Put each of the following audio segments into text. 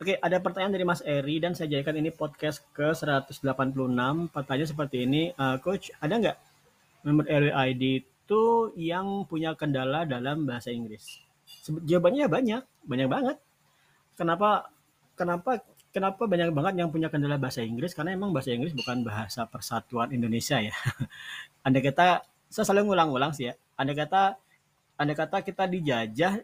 Oke, ada pertanyaan dari Mas Eri dan saya jadikan ini podcast ke 186. Pertanyaan seperti ini, uh, Coach, ada nggak member RWID itu yang punya kendala dalam bahasa Inggris? Jawabannya banyak, banyak banget. Kenapa? Kenapa? Kenapa banyak banget yang punya kendala bahasa Inggris? Karena emang bahasa Inggris bukan bahasa persatuan Indonesia ya. Anda kata, saya selalu ngulang-ngulang sih ya. Anda kata, Anda kata kita dijajah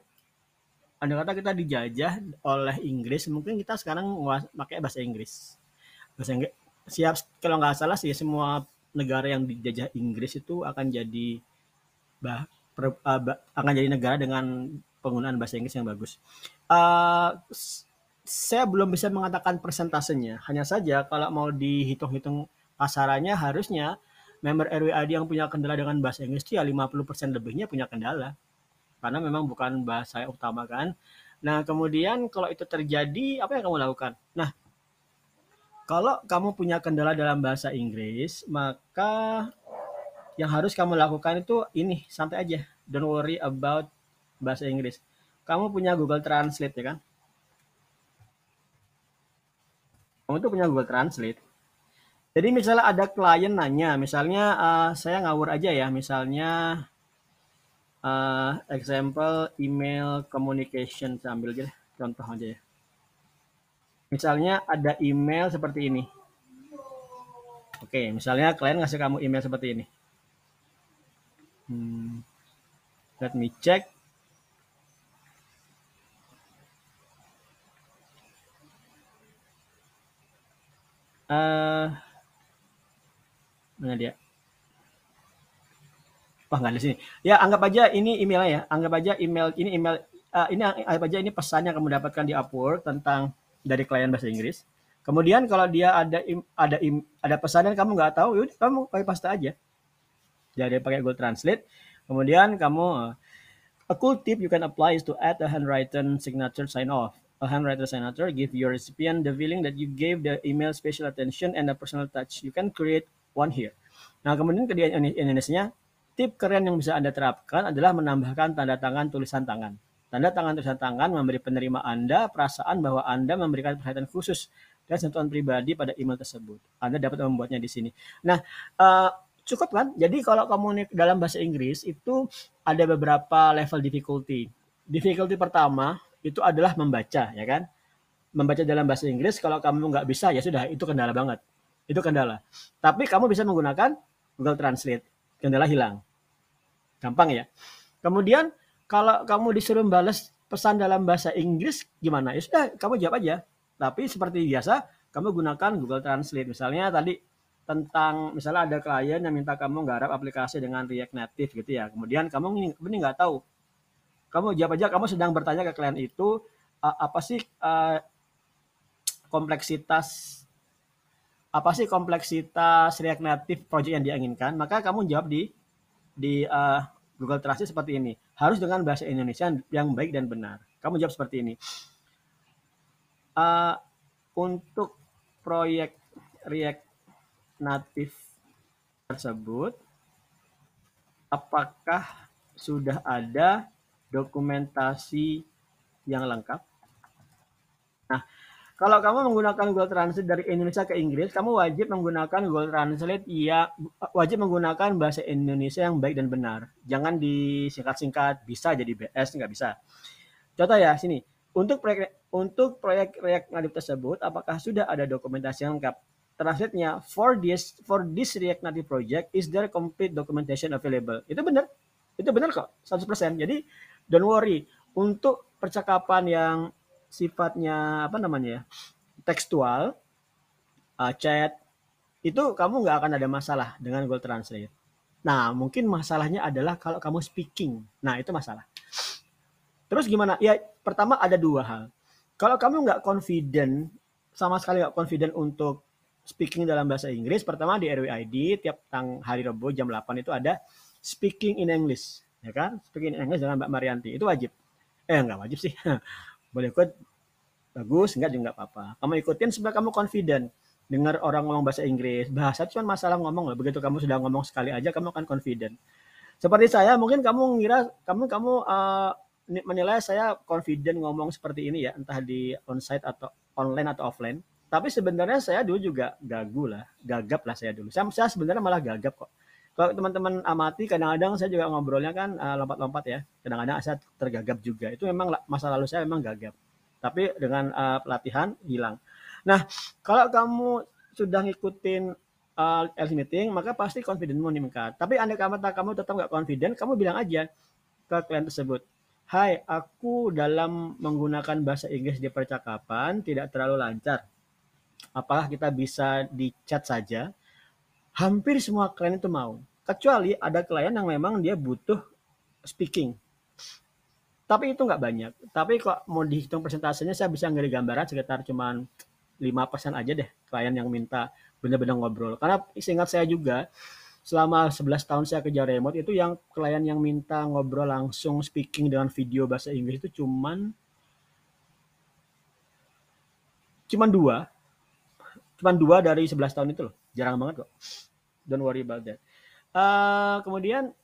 andai kata kita dijajah oleh Inggris, mungkin kita sekarang pakai bahasa Inggris. Bahasa Inggris siap kalau nggak salah sih semua negara yang dijajah Inggris itu akan jadi bah, per, uh, bah, akan jadi negara dengan penggunaan bahasa Inggris yang bagus. Uh, saya belum bisa mengatakan persentasenya. Hanya saja kalau mau dihitung-hitung pasarannya harusnya member RWID yang punya kendala dengan bahasa Inggris itu ya 50% lebihnya punya kendala karena memang bukan bahasa yang utama kan. Nah, kemudian kalau itu terjadi, apa yang kamu lakukan? Nah, kalau kamu punya kendala dalam bahasa Inggris, maka yang harus kamu lakukan itu ini, santai aja. Don't worry about bahasa Inggris. Kamu punya Google Translate ya kan? Kamu tuh punya Google Translate. Jadi misalnya ada klien nanya, misalnya uh, saya ngawur aja ya, misalnya uh, example email communication sambil aja contoh aja ya. Misalnya ada email seperti ini. Oke, misalnya klien ngasih kamu email seperti ini. Hmm, let me check. Uh, mana dia? Wah nggak ada sini. Ya anggap aja ini emailnya ya. Anggap aja email ini email uh, ini anggap aja ini pesan yang kamu dapatkan di Upwork tentang dari klien bahasa Inggris. Kemudian kalau dia ada im, ada im, ada pesan yang kamu nggak tahu, yaudah kamu pakai pasta aja. Jadi pakai Google Translate. Kemudian kamu uh, a cool tip you can apply is to add a handwritten signature sign off. A handwritten signature give your recipient the feeling that you gave the email special attention and a personal touch. You can create one here. Nah kemudian ke Indonesia Tip keren yang bisa Anda terapkan adalah menambahkan tanda tangan tulisan tangan. Tanda tangan tulisan tangan memberi penerima Anda perasaan bahwa Anda memberikan perhatian khusus dan sentuhan pribadi pada email tersebut. Anda dapat membuatnya di sini. Nah, uh, cukup kan? Jadi kalau kamu dalam bahasa Inggris itu ada beberapa level difficulty. Difficulty pertama itu adalah membaca, ya kan? Membaca dalam bahasa Inggris kalau kamu nggak bisa ya sudah itu kendala banget. Itu kendala. Tapi kamu bisa menggunakan Google Translate. Kendala hilang. Gampang ya. Kemudian kalau kamu disuruh balas pesan dalam bahasa Inggris gimana? Ya sudah, kamu jawab aja. Tapi seperti biasa, kamu gunakan Google Translate. Misalnya tadi tentang misalnya ada klien yang minta kamu garap aplikasi dengan React Native gitu ya. Kemudian kamu ini, nggak tahu. Kamu jawab aja, kamu sedang bertanya ke klien itu apa sih kompleksitas apa sih kompleksitas React Native project yang diinginkan? Maka kamu jawab di di uh, Google Translate seperti ini. Harus dengan bahasa Indonesia yang baik dan benar. Kamu jawab seperti ini. Uh, untuk proyek React Native tersebut, apakah sudah ada dokumentasi yang lengkap? Nah, kalau kamu menggunakan Google Translate dari Indonesia ke Inggris, kamu wajib menggunakan Google Translate ya wajib menggunakan bahasa Indonesia yang baik dan benar. Jangan disingkat-singkat bisa jadi BS nggak bisa. Contoh ya sini. Untuk proyek untuk proyek React Native tersebut, apakah sudah ada dokumentasi yang lengkap? Translate-nya for this for this React Native project is there complete documentation available? Itu benar. Itu benar kok, 100%. Jadi don't worry. Untuk percakapan yang sifatnya apa namanya ya tekstual uh, chat itu kamu nggak akan ada masalah dengan Google Translate. Nah mungkin masalahnya adalah kalau kamu speaking. Nah itu masalah. Terus gimana? Ya pertama ada dua hal. Kalau kamu nggak confident sama sekali nggak confident untuk speaking dalam bahasa Inggris, pertama di RWID tiap tang hari Rabu jam 8 itu ada speaking in English, ya kan? Speaking in English dengan Mbak Marianti itu wajib. Eh nggak wajib sih. boleh ikut? Bagus enggak juga enggak apa-apa. Kamu ikutin supaya kamu confident. Dengar orang ngomong bahasa Inggris. Bahasa cuma masalah ngomong loh. Begitu kamu sudah ngomong sekali aja kamu akan confident. Seperti saya mungkin kamu ngira kamu kamu uh, menilai saya confident ngomong seperti ini ya. Entah di onsite atau online atau offline. Tapi sebenarnya saya dulu juga gagu lah, gagap lah saya dulu. Saya, saya sebenarnya malah gagap kok. Kalau teman-teman amati, kadang-kadang saya juga ngobrolnya kan uh, lompat-lompat ya. Kadang-kadang saya tergagap juga. Itu memang masa lalu saya memang gagap. Tapi dengan uh, pelatihan hilang. Nah, kalau kamu sudah ngikutin uh, LC meeting, maka pasti confidentmu meningkat. Tapi andai kata kamu tetap nggak confident, kamu bilang aja ke klien tersebut, Hai, aku dalam menggunakan bahasa Inggris di percakapan tidak terlalu lancar. Apakah kita bisa di chat saja? Hampir semua klien itu mau. Kecuali ada klien yang memang dia butuh speaking. Tapi itu nggak banyak. Tapi kok mau dihitung persentasenya saya bisa ngeri gambaran sekitar cuman 5% aja deh klien yang minta benar-benar ngobrol. Karena seingat saya juga selama 11 tahun saya kerja remote itu yang klien yang minta ngobrol langsung speaking dengan video bahasa Inggris itu cuman cuman dua cuman dua dari 11 tahun itu loh jarang banget kok don't worry about that uh, kemudian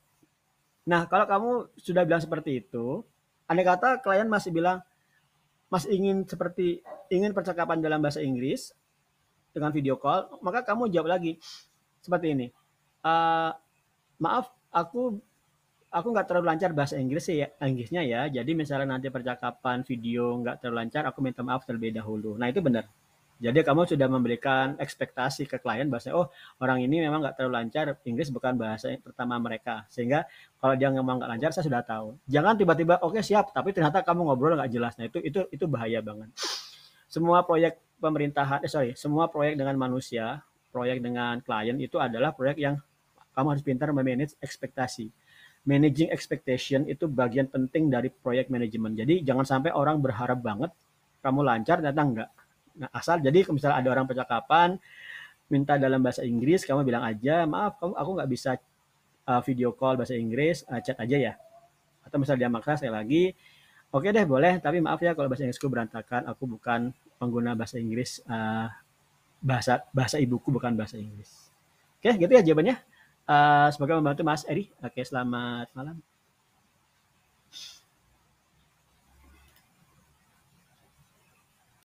nah kalau kamu sudah bilang seperti itu andai kata klien masih bilang masih ingin seperti ingin percakapan dalam bahasa Inggris dengan video call, maka kamu jawab lagi seperti ini. Uh, maaf, aku aku nggak terlalu lancar bahasa Inggris ya, Inggrisnya ya. Jadi misalnya nanti percakapan video nggak terlalu lancar, aku minta maaf terlebih dahulu. Nah itu benar. Jadi kamu sudah memberikan ekspektasi ke klien bahwa oh orang ini memang nggak terlalu lancar Inggris bukan bahasa pertama mereka sehingga kalau dia ngomong nggak lancar saya sudah tahu. Jangan tiba-tiba oke okay, siap tapi ternyata kamu ngobrol nggak jelas. Nah itu itu itu bahaya banget. Semua proyek pemerintahan eh sorry semua proyek dengan manusia proyek dengan klien itu adalah proyek yang kamu harus pintar memanage ekspektasi. Managing expectation itu bagian penting dari proyek manajemen. Jadi jangan sampai orang berharap banget kamu lancar ternyata enggak Nah, asal jadi misalnya ada orang percakapan minta dalam bahasa Inggris, kamu bilang aja, maaf, kamu aku nggak bisa uh, video call bahasa Inggris, uh, chat aja ya. Atau misalnya dia maksa saya lagi, oke okay deh boleh, tapi maaf ya kalau bahasa Inggrisku berantakan, aku bukan pengguna bahasa Inggris, uh, bahasa bahasa ibuku bukan bahasa Inggris. Oke, okay, gitu ya jawabannya. Uh, semoga membantu Mas Eri. Oke, okay, selamat malam.